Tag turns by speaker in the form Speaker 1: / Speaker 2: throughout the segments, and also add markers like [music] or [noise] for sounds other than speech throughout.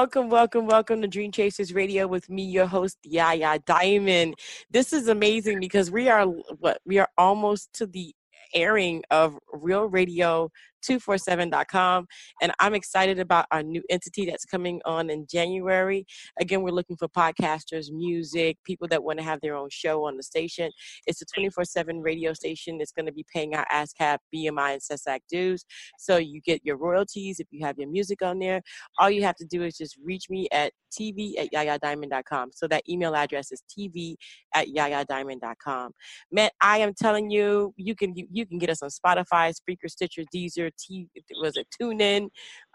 Speaker 1: Welcome, welcome, welcome to Dream Chasers Radio with me, your host, Yaya Diamond. This is amazing because we are what we are almost to the airing of Real Radio 247.com and I'm excited about our new entity that's coming on in January. Again, we're looking for podcasters, music, people that want to have their own show on the station. It's a 24/7 radio station. It's going to be paying our ASCAP, BMI, and SESAC dues. So you get your royalties if you have your music on there. All you have to do is just reach me at tv at yayadiamond.com. So that email address is tv at yayadiamond.com. Man, I am telling you, you can you, you can get us on Spotify, Spreaker, Stitcher, Deezer, T was it TuneIn,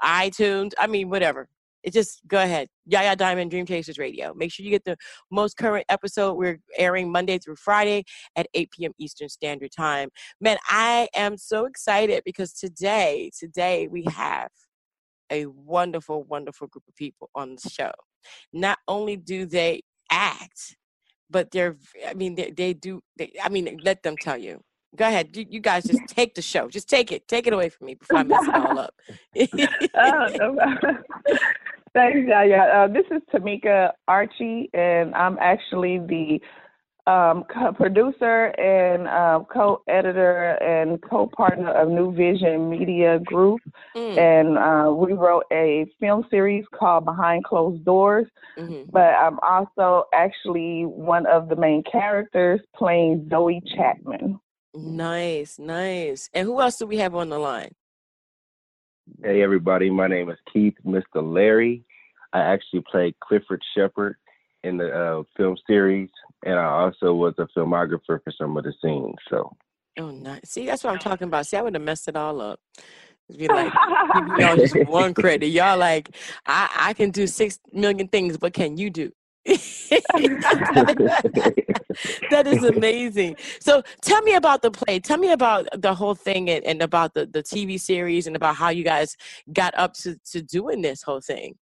Speaker 1: iTunes. I mean, whatever. It just go ahead. Yaya Diamond Dream Chasers Radio. Make sure you get the most current episode. We're airing Monday through Friday at 8 p.m. Eastern Standard Time. Man, I am so excited because today, today we have a wonderful, wonderful group of people on the show. Not only do they act, but they're, I mean, they, they do, they, I mean, let them tell you. Go ahead. You, you guys just take the show. Just take it. Take it away from me before I mess it all up.
Speaker 2: Oh, no. Thanks, yeah, yeah. Uh, this is Tamika Archie, and I'm actually the um, co- producer and uh, co-editor and co-partner of NuVysion Media Group.
Speaker 1: Mm,
Speaker 2: And uh, we wrote a film series called Behind Closed Doors.
Speaker 1: mhm.
Speaker 2: But I'm also actually one of the main characters playing Zoe Chapman.
Speaker 1: Nice, nice. And who else do we have on the line?
Speaker 3: Hey everybody, my name is Keith, Mr. Larry. I actually played Clifford Shepard in the uh, film series, and I also was a filmographer for some of the scenes. So
Speaker 1: Oh, nice. See, that's what I'm talking about. See, I would have messed it all up. It'd Be like, y'all [laughs] just one credit. Y'all like, I, I can do six million things. What can you do? [laughs] that is amazing. So tell me about the play. Tell me about the whole thing and, and about the, the TV series and about how you guys got up to, to doing this whole thing.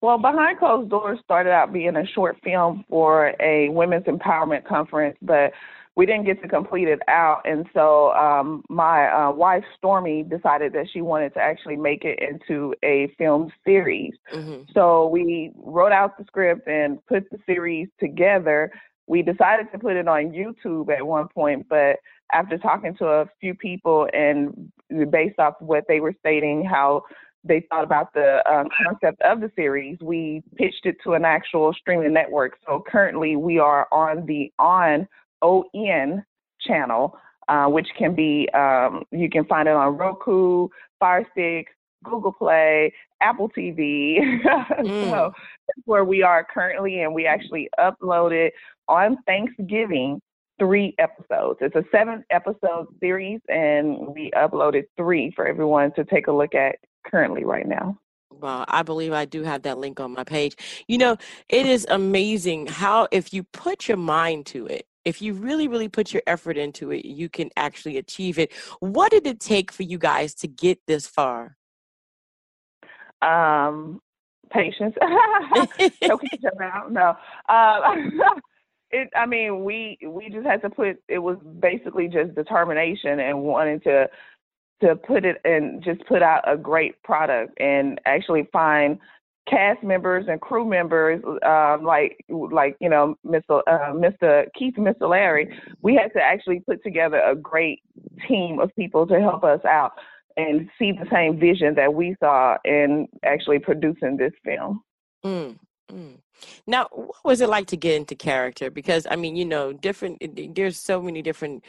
Speaker 2: Well, Behind Closed Doors started out being a short film for a women's empowerment conference, but we didn't get to complete it out. And so um, my uh, wife, Stormy, decided that she wanted to actually make it into a film series.
Speaker 1: hmm
Speaker 2: So we wrote out the script and put the series together. We decided to put it on YouTube at one point, but after talking to a few people and based off what they were stating, how they thought about the um, concept of the series, we pitched it to an actual streaming network. So currently we are on the On ON channel, uh, which can be, um, you can find it on Roku, Fire Stick, Google Play, Apple TV. [laughs]
Speaker 1: Mm.
Speaker 2: so that's where we are currently, and we actually uploaded on Thanksgiving three episodes. It's a seven episode series, and we uploaded three for everyone to take a look at currently right now.
Speaker 1: Well, I believe I do have that link on my page. You know, it is amazing how if you put your mind to it, if you really, really put your effort into it, you can actually achieve it. What did it take for you guys to get this far?
Speaker 2: Um, patience. [laughs] No. Um, [laughs] it. I mean, we we just had to put. It was basically just determination and wanting to to put it and just put out a great product and actually find cast members and crew members um, like like you know Mr. Uh, Mr. Keith Mr. Larry we had to actually put together a great team of people to help us out and see the same vision that we saw in actually producing this film.
Speaker 1: Mm, mm. Now, what was it like to get into character? Because I mean, you know, different. There's so many different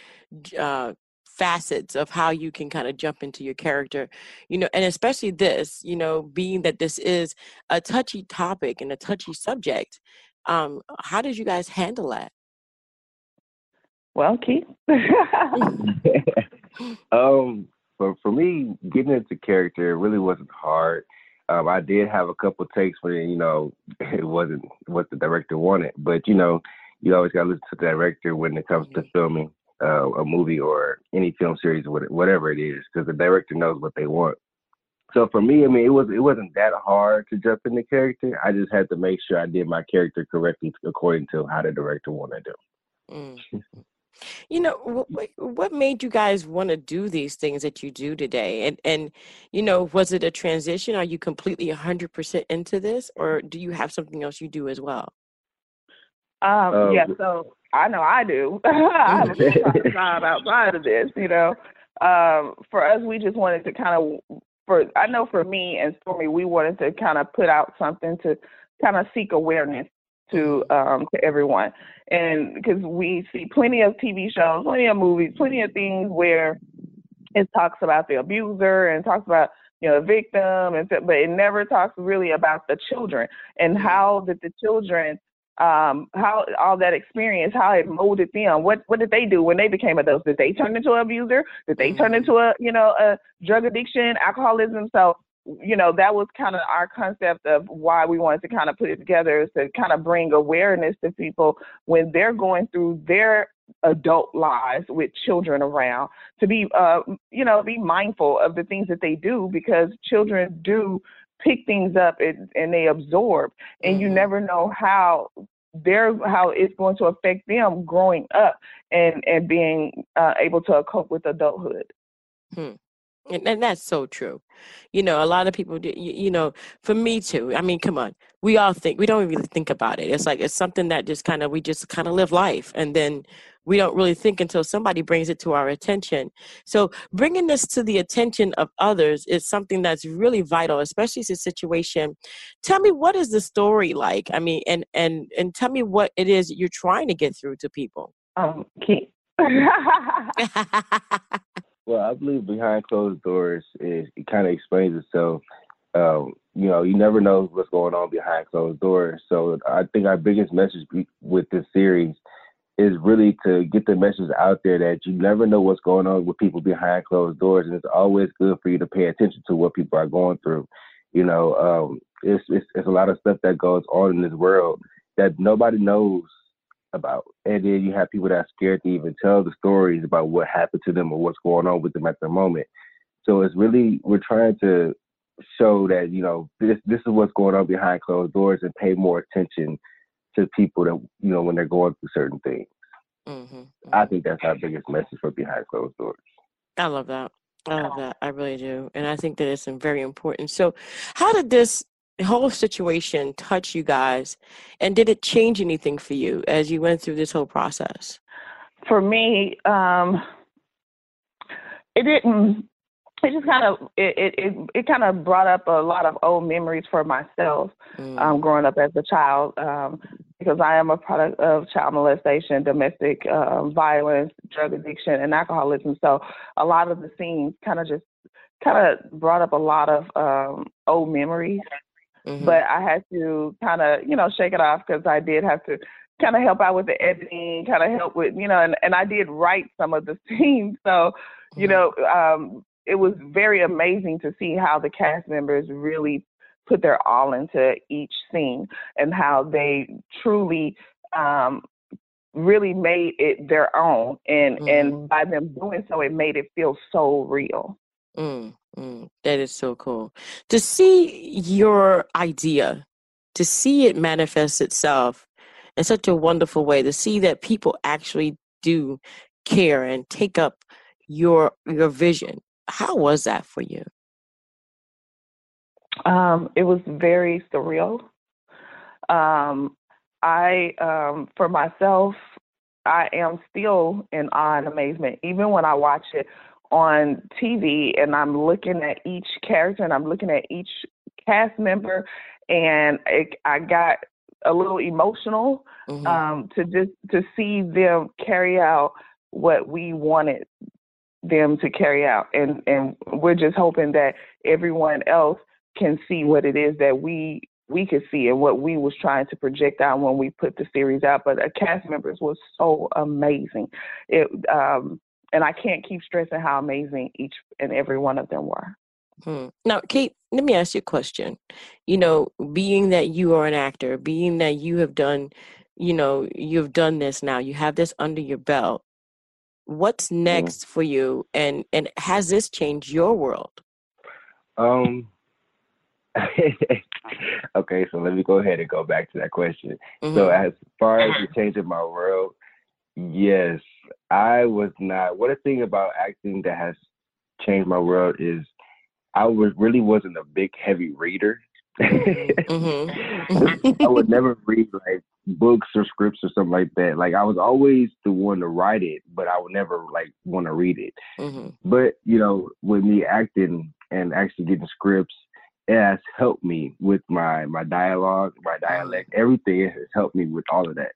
Speaker 1: uh, facets of how you can kind of jump into your character, you know, and especially this, you know, being that this is a touchy topic and a touchy subject. Um, how did you guys handle that?
Speaker 2: Well, Keith. [laughs] [laughs]
Speaker 3: um, for for me, getting into character really wasn't hard. Um, I did have a couple takes where you know [laughs] it wasn't what the director wanted, but you know you always got to listen to the director when it comes to filming. Uh, a movie or any film series, whatever it is, because the director knows what they want. So for me, I mean, it was it wasn't that hard to jump in the character. I just had to make sure I did my character correctly according to how the director wanted to.
Speaker 1: Mm. You know, what, what made you guys want to do these things that you do today? And and you know, was it a transition? Are you completely 100% into this or do you have something else you do as well?
Speaker 2: Um, um yeah, so I know I do. [laughs] I have a job outside of this, you know. Um, for us, we just wanted to kind of, for I know for me and for me, we wanted to kind of put out something to kind of seek awareness to um, to everyone, and because we see plenty of TV shows, plenty of movies, plenty of things where it talks about the abuser and talks about you know the victim, and but it never talks really about the children and how did the children um, how all that experience, how it molded them. What what did they do when they became adults? Did they turn into an abuser? Did they turn mm-hmm. into a you know a drug addiction, alcoholism? So you know, that was kind of our concept of why we wanted to kind of put it together is to kind of bring awareness to people when they're going through their adult lives with children around to be, uh, you know, be mindful of the things that they do because children do pick things up and, and they absorb, and mm-hmm. you never know how they're how it's going to affect them growing up and and being uh, able to cope with adulthood.
Speaker 1: Hmm. And, and that's so true. You know, a lot of people, you, you know, for me too. I mean, come on. We all think, we don't really think about it. It's like, it's something that just kind of, we just kind of live life. And then we don't really think until somebody brings it to our attention. So bringing this to the attention of others is something that's really vital, especially this situation. Tell me, what is the story like? I mean, and, and, and tell me what it is you're trying to get through to people.
Speaker 2: Um, okay. [laughs] [laughs]
Speaker 3: Well, I believe behind closed doors is it kind of explains itself. Um, you know, you never know what's going on behind closed doors. So I think our biggest message with this series is really to get the message out there that you never know what's going on with people behind closed doors, and it's always good for you to pay attention to what people are going through. You know, um, it's, it's it's a lot of stuff that goes on in this world that nobody knows about. And then you have people that are scared to even tell the stories about what happened to them or what's going on with them at the moment. So it's really we're trying to show that you know this this is what's going on behind closed doors and pay more attention to people that you know when they're going through certain things. Mm-hmm, mm-hmm. I think that's our biggest message for behind closed doors.
Speaker 1: I love that. I love that. I really do, and I think that it's very important. So, how did this whole situation touch you guys and did it change anything for you as you went through this whole process
Speaker 2: for me um it didn't it just kind of it it it, kind of brought up a lot of old memories for myself mm. um growing up as a child um because I am a product of child molestation, domestic uh, violence, drug addiction, and alcoholism. So a lot of the scenes kind of just kind of brought up a lot of um, old memories Mm-hmm. But I had to kind of, you know, shake it off because I did have to kind of help out with the editing, kind of help with, you know, and, and I did write some of the [laughs] scenes. So, you mm-hmm. know, um, it was very amazing to see how the cast members really put their all into each scene and how they truly um, really made it their own. And mm-hmm. and by them doing so, it made it feel so real.
Speaker 1: Mm. Mm, that is so cool. To see your idea, to see it manifest itself in such a wonderful way, to see that people actually do care and take up your your vision. How was that for you?
Speaker 2: Um, it was very surreal. Um, I, um, for myself, I am still in awe and amazement, even when I watch it on TV and I'm looking at each character and I'm looking at each cast member and it, I got a little emotional mm-hmm. um, to just to see them carry out what we wanted them to carry out and and we're just hoping that everyone else can see what it is that we we could see and what we was trying to project out when we put the series out but the cast members was so amazing it um and I can't keep stressing how amazing each and every one of them were.
Speaker 1: Hmm. Now, Kate, let me ask you a question. You know, being that you are an actor, being that you have done, you know, you've done this now, you have this under your belt. What's next for you and and has this changed your world
Speaker 3: Um. [laughs] okay, so let me go ahead and go back to that question. So
Speaker 1: Mhm.
Speaker 3: as far as the change my world, yes, I was not. One thing about acting that has changed my world is I was really wasn't a big heavy reader.
Speaker 1: Mhm. [laughs]
Speaker 3: I would never read like books or scripts or something like that. Like I was always the one to write it, but I would never like want to read it.
Speaker 1: Mhm.
Speaker 3: But you know, with me acting and actually getting scripts, it has helped me with my my dialogue, my dialect, everything. It has helped me with all of that.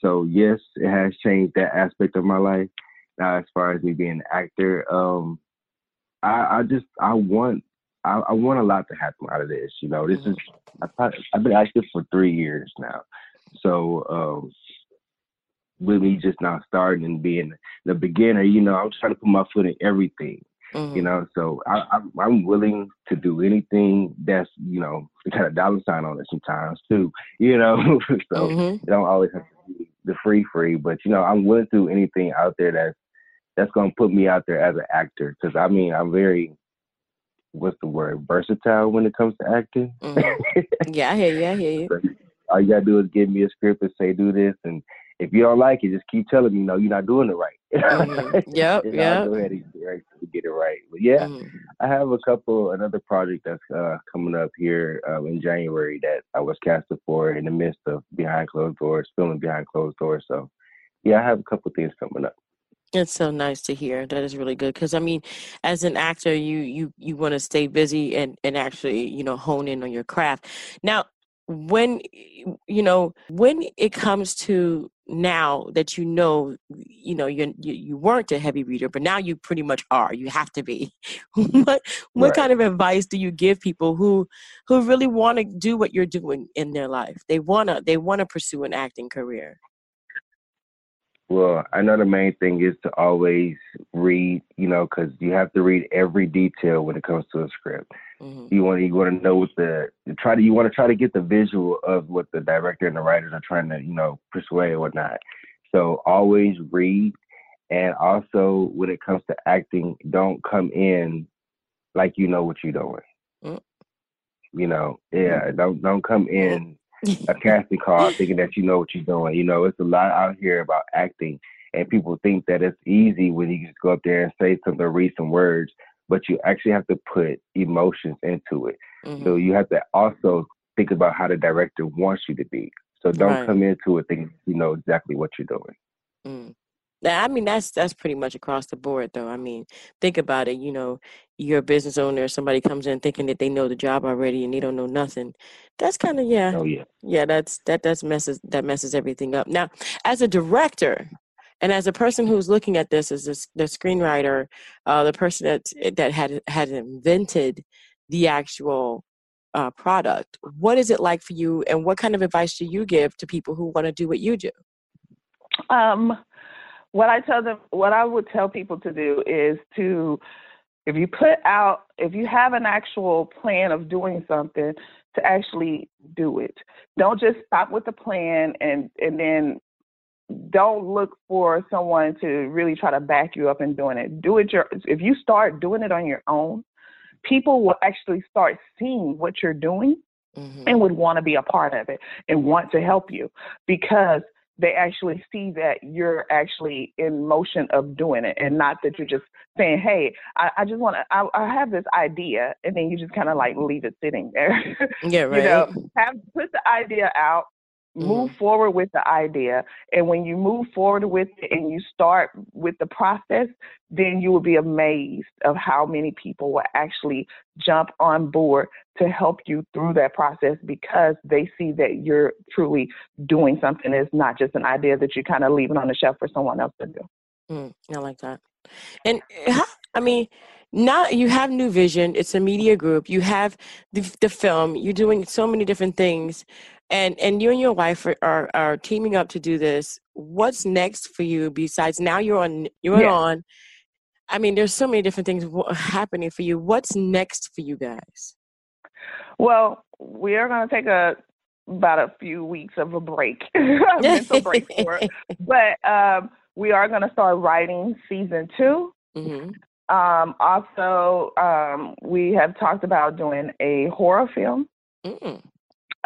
Speaker 3: So yes, it has changed that aspect of my life. Now, as far as me being an actor, um, I, I just I want I, I want a lot to happen out of this. You know, this is I've, probably- I've been active for three years now. So um, with me just now starting and being the beginner, you know, I'm trying to put my foot in everything
Speaker 1: Mhm.
Speaker 3: you know so I, I'm, I'm willing to do anything that's you know kind of dollar sign on it sometimes too [laughs] you know [laughs] so
Speaker 1: Mhm.
Speaker 3: it don't always have to be the free free but you know i'm willing to do anything out there that's that's going to put me out there as an actor because i mean i'm very what's the word versatile when it comes to acting
Speaker 1: Mhm. [laughs] yeah i hear you i hear you
Speaker 3: So all you gotta do is give me a script and say do this and if you don't like it just keep telling me no you're not doing it right [laughs]
Speaker 1: Mhm. Yep, yep.
Speaker 3: go ahead and get it right, get it right but yeah
Speaker 1: Mhm.
Speaker 3: I have a couple, another project that's uh, coming up here um, in January that I was casted for in the midst of Behind Closed Doors, filming Behind Closed Doors. So, yeah, I have a couple things coming up.
Speaker 1: It's so nice to hear. That is really good because I mean, as an actor, you you you want to stay busy and and actually you know hone in on your craft. Now, when you know when it comes to now that you know you know you you, weren't a heavy reader, but now you pretty much are. You have to be. [laughs] what what
Speaker 3: Right.
Speaker 1: kind of advice do you give people who who really want to do what you're doing in their life? They wanna they wanna pursue an acting career.
Speaker 3: Well, I know the main thing is to always read, you know, because you have to read every detail when it comes to a script.
Speaker 1: hmm
Speaker 3: You want to you want to know what the try to you want to try to get the visual of what the director and the writers are trying to you know persuade or not. So always read, and also when it comes to acting, don't come in like you know what you're doing.
Speaker 1: Mm.
Speaker 3: You know, yeah, don't don't come in a [laughs] casting call thinking that you know what you're doing. You know, it's a lot out here about acting, and people think that it's easy when you just go up there and say something, read some words, but you actually have to put emotions into it.
Speaker 1: Mhm.
Speaker 3: So you have to also think about how the director wants you to be. So don't
Speaker 1: Right.
Speaker 3: come into it thinking you know exactly what you're doing.
Speaker 1: Mm. Yeah, I mean that's that's pretty much across the board though. I mean, think about it, you know, you're a business owner, somebody comes in thinking that they know the job already and they don't know nothing. That's kind of yeah.
Speaker 3: Oh yeah.
Speaker 1: Yeah, that's that that's messes that messes everything up. Now, as a director and as a person who's looking at this as the screenwriter, uh, the person that that had had invented the actual uh, product, what is it like for you, and what kind of advice do you give to people who want to do what you do?
Speaker 2: Um, what I tell them, what I would tell people to do is to, if you put out, if you have an actual plan of doing something, to actually do it. Don't just stop with the plan and and then don't look for someone to really try to back you up in doing it. Do it your if you start doing it on your own, people will actually start seeing what you're doing
Speaker 1: hmm
Speaker 2: and would want to be a part of it and want to help you because they actually see that you're actually in motion of doing it and not that you're just saying, Hey, I, I just want to, I, I have this idea. And then you just kind of like leave it sitting there. [laughs]
Speaker 1: Yeah, right.
Speaker 2: You know, have put the idea out, move forward with the idea. And when you move forward with it and you start with the process, then you will be amazed of how many people will actually jump on board to help you through that process because they see that you're truly doing something. It's not just an idea that you're kind of leaving on the shelf for someone else to do.
Speaker 1: Mm, I like that. And how, I mean, now you have NuVysion. It's a media group. You have the, the film. You're doing so many different things, and and you and your wife are, are are teaming up to do this. What's next for you besides now you're on you're
Speaker 2: Yeah.
Speaker 1: on? I mean, there's so many different things happening for you. What's next for you guys?
Speaker 2: Well, we are going to take a about a few weeks of a break, [laughs] a mental break for it. [laughs] But um, we are going to start writing season 2
Speaker 1: hmm
Speaker 2: Um, also, um, we have talked about doing a horror film,
Speaker 1: Mm.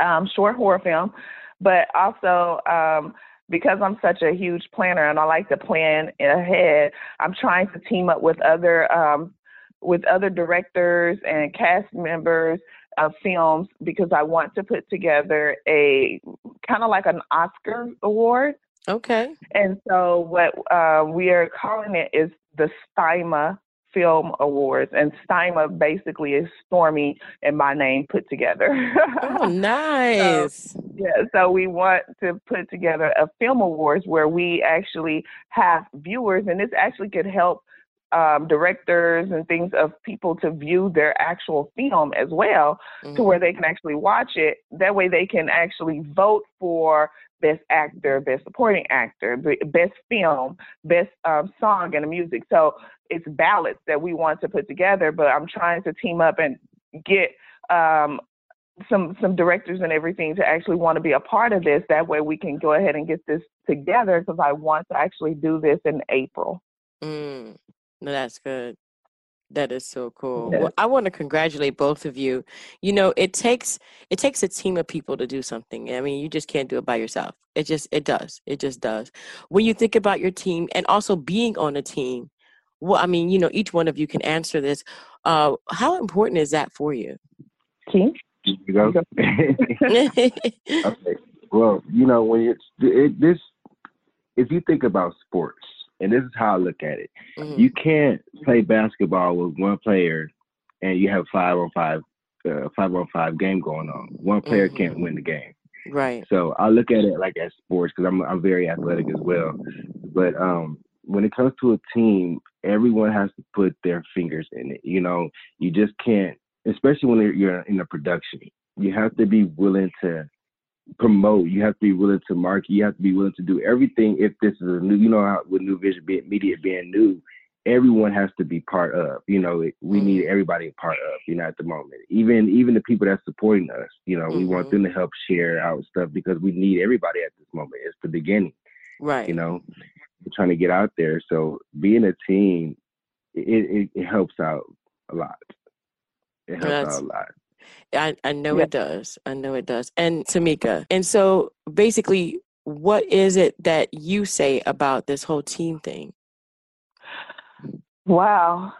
Speaker 2: Um, short horror film, but also um, because I'm such a huge planner and I like to plan ahead, I'm trying to team up with other um, with other directors and cast members of films because I want to put together a kind of like an Oscar award.
Speaker 1: Okay.
Speaker 2: And so what uh, we are calling it is the STIMA Film Awards, and STIMA basically is Stormy and my name put together.
Speaker 1: Oh, [laughs] nice.
Speaker 2: yeah, so we want to put together a film awards where we actually have viewers, and this actually could help um, directors and things of people to view their actual film as well, to
Speaker 1: Mhm.
Speaker 2: where they can actually watch it. That way, they can actually vote for best actor, best supporting actor, best film, best um, song and the music. So it's ballots that we want to put together. But I'm trying to team up and get um, some some directors and everything to actually want to be a part of this. That way, we can go ahead and get this together because I want to actually do this in April.
Speaker 1: Mm. No, that's good. That is so cool.
Speaker 2: Yeah.
Speaker 1: Well, I want to congratulate both of you. You know, it takes it takes a team of people to do something. I mean, you just can't do it by yourself. It just it does. It just does. When you think about your team and also being on a team, well, I mean, you know, each one of you can answer this. Uh, how important is that for you?
Speaker 2: Team.
Speaker 3: You go. [laughs] [laughs] okay. Well, you know, when it's it, this, if you think about sports, and this is how I look at it,
Speaker 1: Mhm.
Speaker 3: you can't play basketball with one player, and you have five on five, uh, five on five game going on. One player
Speaker 1: Mhm.
Speaker 3: can't win the game.
Speaker 1: Right.
Speaker 3: So I look at it like as sports because I'm I'm very athletic as well. But um, when it comes to a team, everyone has to put their fingers in it. You know, you just can't, especially when you're- you're in a production. You have to be willing to promote. You have to be willing to market. You have to be willing to do everything. If this is a new, you know, how with NuVysion being media being new, everyone has to be part of. You know, we need everybody a part of. You know, at the moment, even even the people that's supporting us. You know, we want
Speaker 1: Mhm.
Speaker 3: them to help share our stuff because we need everybody at this moment. It's the beginning.
Speaker 1: Right.
Speaker 3: You know, we're trying to get out there. So being a team, it it, it helps out a lot. It helps
Speaker 1: That's-
Speaker 3: out a lot.
Speaker 1: I, I know
Speaker 2: Yeah.
Speaker 1: it does. I know it does. And Tamika, and so basically, what is it that you say about this whole team thing?
Speaker 2: Wow.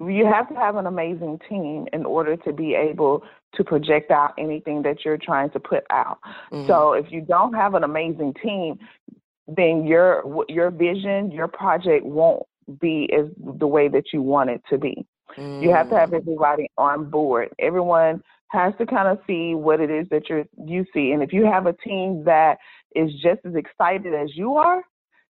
Speaker 2: You have to have an amazing team in order to be able to project out anything that you're trying to put out.
Speaker 1: Mhm.
Speaker 2: So if you don't have an amazing team, then your your vision, your project won't be as the way that you want it to be. You have to have
Speaker 1: Mm.
Speaker 2: everybody on board. Everyone has to kind of see what it is that you you see. And if you have a team that is just as excited as you are,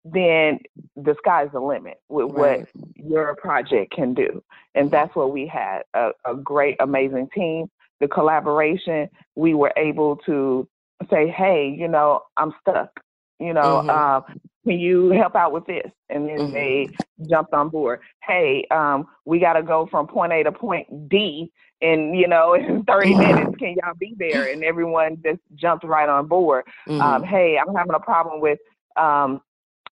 Speaker 2: then the sky's the limit with
Speaker 1: Right.
Speaker 2: what your project can do. And that's what we had a, a great, amazing team. The collaboration, we were able to say, hey, you know, I'm stuck. You know,
Speaker 1: Mhm.
Speaker 2: um, can you help out with this? And then
Speaker 1: Mhm.
Speaker 2: they jumped on board. Hey, um, we got to go from point A to point D in, you know, [laughs] in 30 minutes. Can y'all be there? And everyone just jumped right on board
Speaker 1: Mhm.
Speaker 2: um, hey, I'm having a problem with, um,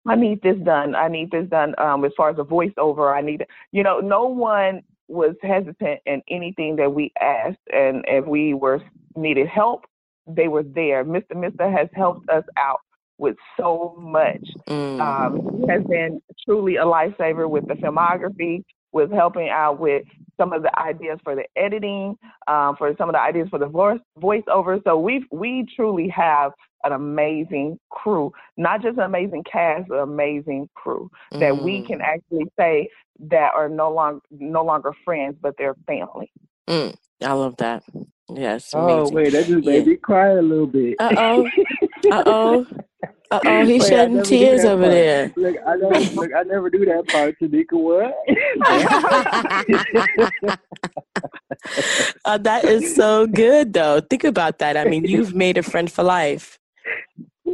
Speaker 2: I need this done. I need this done um, as far as a voiceover. I need, you know, no one was hesitant in anything that we asked, and if we were needed help, they were there. Mr. Mister has helped us out with so much.
Speaker 1: Mm.
Speaker 2: Um, he has been truly a lifesaver with the filmography, with helping out with some of the ideas for the editing, um, for some of the ideas for the voice voiceover. So we we truly have an amazing crew, not just an amazing cast, but amazing crew that we
Speaker 1: Mm.
Speaker 2: can actually say that are no longer no longer friends, but they're family.
Speaker 1: Mm. I love that. Yes.
Speaker 3: Oh
Speaker 1: amazing.
Speaker 3: wait, that just made
Speaker 1: Yeah.
Speaker 3: me cry a little bit.
Speaker 1: Uh oh. Uh oh. [laughs] Uh oh. He's shedding tears over
Speaker 3: part.
Speaker 1: there.
Speaker 3: Look, I never, [laughs] look, I never knew that part. Tanika, what? [laughs]
Speaker 1: Uh, that is so good, though. Think about that. I mean, you've made a friend for life.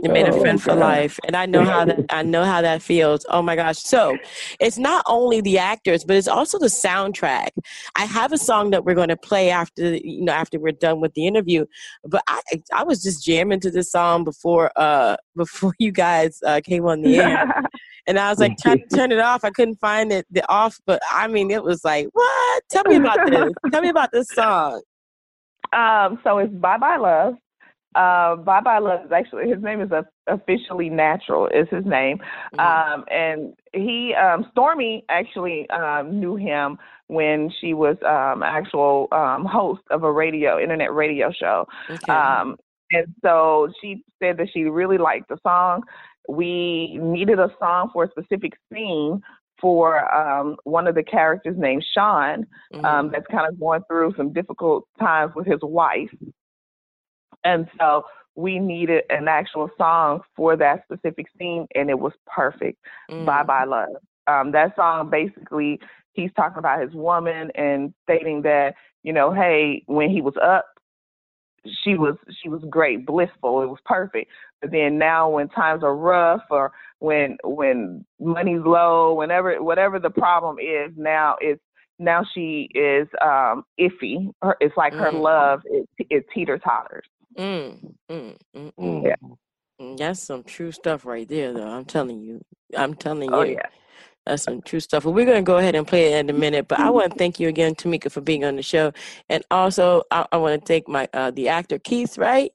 Speaker 1: You made a
Speaker 2: Oh,
Speaker 1: friend for
Speaker 2: God.
Speaker 1: life, and I know how that I know how that feels. Oh my gosh! So, it's not only the actors, but it's also the soundtrack. I have a song that we're going to play after you know after we're done with the interview. But I I was just jamming to this song before uh [laughs] before you guys uh, came on the air, [laughs] and I was like trying to turn it off. I couldn't find it the off, but I mean it was like what? Tell me about this. Tell me about this song. [laughs]
Speaker 2: Um, so it's Bye Bye Love. Uh, Bye Bye Love is actually his name is uh, officially Natural is his name,
Speaker 1: Mhm.
Speaker 2: um, and he um, Stormy actually um, knew him when she was um, actual um, host of a radio internet radio show.
Speaker 1: Okay.
Speaker 2: Um, and so she said that she really liked the song. We needed a song for a specific scene for um, one of the characters named Sean
Speaker 1: Mhm.
Speaker 2: um, that's kind of going through some difficult times with his wife. And so we needed an actual song for that specific scene, and it was perfect.
Speaker 1: Mm.
Speaker 2: Bye Bye Love. Um, that song basically, he's talking about his woman and stating that, you know, hey, when he was up, she was she was great, blissful, it was perfect. But then now when times are rough or when when money's low, whenever whatever the problem is, now it's now she is um iffy. Her, it's like her
Speaker 1: Mm.
Speaker 2: love is is teeter totters.
Speaker 1: Mm, mm, mm,
Speaker 3: Mm.
Speaker 1: mm. Mm, That's some true stuff right there, though. I'm telling you. I'm telling
Speaker 2: Oh
Speaker 1: you.
Speaker 2: yeah.
Speaker 1: That's some true stuff. We're going to go ahead and play it in a minute, but I [laughs] want to thank you again, Tamika, for being on the show. And also, I, I want to thank my uh, the actor Keith, right?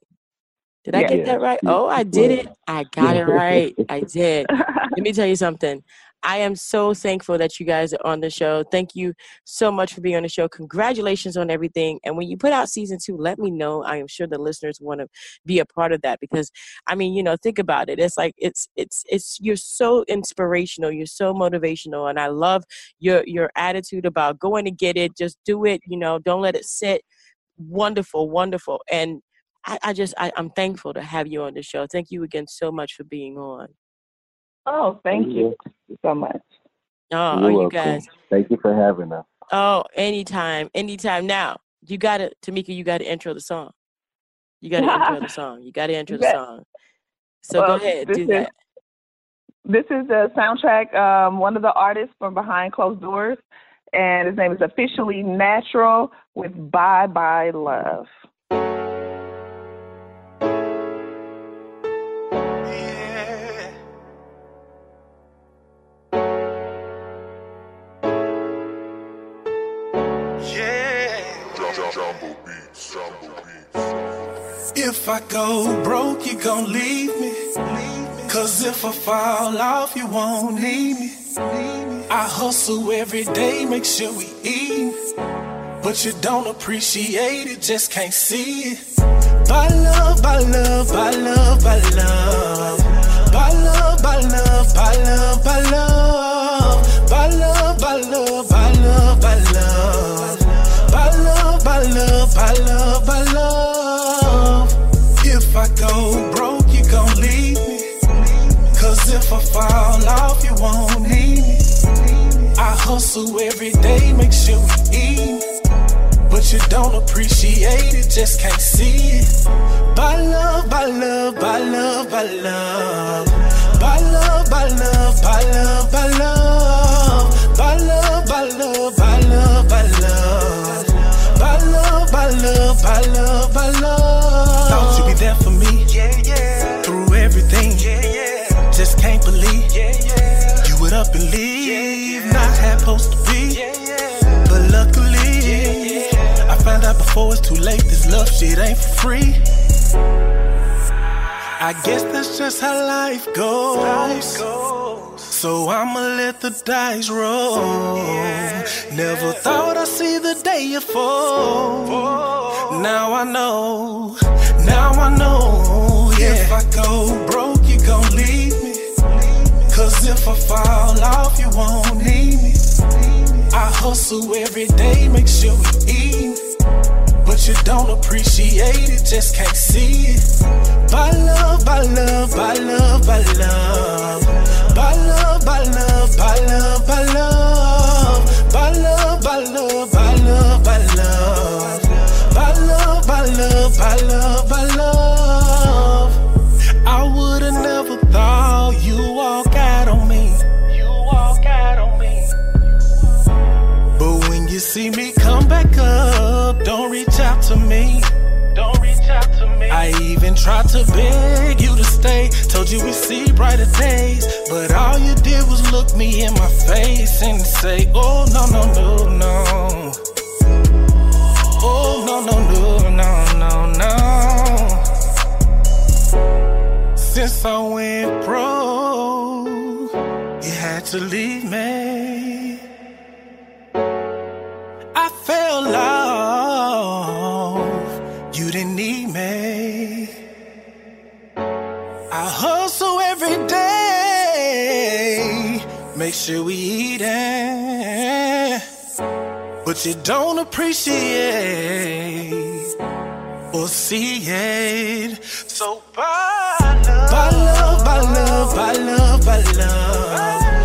Speaker 1: Did I
Speaker 2: Yeah.
Speaker 1: get that right? Oh, I did it. I got it right. I [laughs] did. Let me tell you something. I am so thankful that you guys are on the show. Thank you so much for being on the show. Congratulations on everything. And when you put out season two, let me know. I am sure the listeners want to be a part of that because I mean, you know, think about it. It's like it's it's it's you're so inspirational, you're so motivational, and I love your your attitude about going to get it, just do it, you know, don't let it sit. Wonderful, wonderful. And I, I just I, I'm thankful to have you on the show. Thank you again so much for being on.
Speaker 2: Oh, thank you so much.
Speaker 1: Oh,
Speaker 3: You're
Speaker 1: oh you
Speaker 3: welcome.
Speaker 1: guys.
Speaker 3: Thank you for having us.
Speaker 1: Oh, anytime, anytime. Now, you got to, Tamika, you got to intro the song. You got to intro the [laughs] song. You got to intro the song. So go ahead,
Speaker 2: this
Speaker 1: do
Speaker 2: is-
Speaker 1: that.
Speaker 2: This is the soundtrack. Um, one of the artists from Behind Closed Doors, and his name is officially Natural with Bye Bye Love.
Speaker 4: If I go broke, you gon' leave me. Cause if I fall off, you won't need me. I hustle every day, make sure we eat. But you don't appreciate it, just can't see it. By love, by love, by love, by love. By love, by love, by love, by love. By love, by love, by love, by love. By love, by love. If I go broke, you gon' leave me. Cause if I fall off, you won't need me. I hustle every day, make sure we eat. But you don't appreciate it, just can't see it. By love, by love, by love. By love, by love, by love, by love. Before it's too late. This love shit ain't for free. I guess that's just how life goes. So I'ma let the dice roll. Never thought I'd see the day you fall. Now I know, now I know. If I go broke, you gon' leave me. Cause if I fall off, you won't need me. I hustle every day, make sure we eat. Appreciate it, just can't see it. By love, by love, by love, by love. By love, by love, by love, by love. By love, by love, by love, by love. By love, by love, by love, tried to beg you to stay. Told you we'd see brighter days. But all you did was look me in my face and say, Oh, no, no, no, no. Oh, no, no, no, no, no, no. Since I went broke, you had to leave me. I fell make sure we eatin', but you don't appreciate or see it. So bye love, bye love, bye love, bye love, bye love.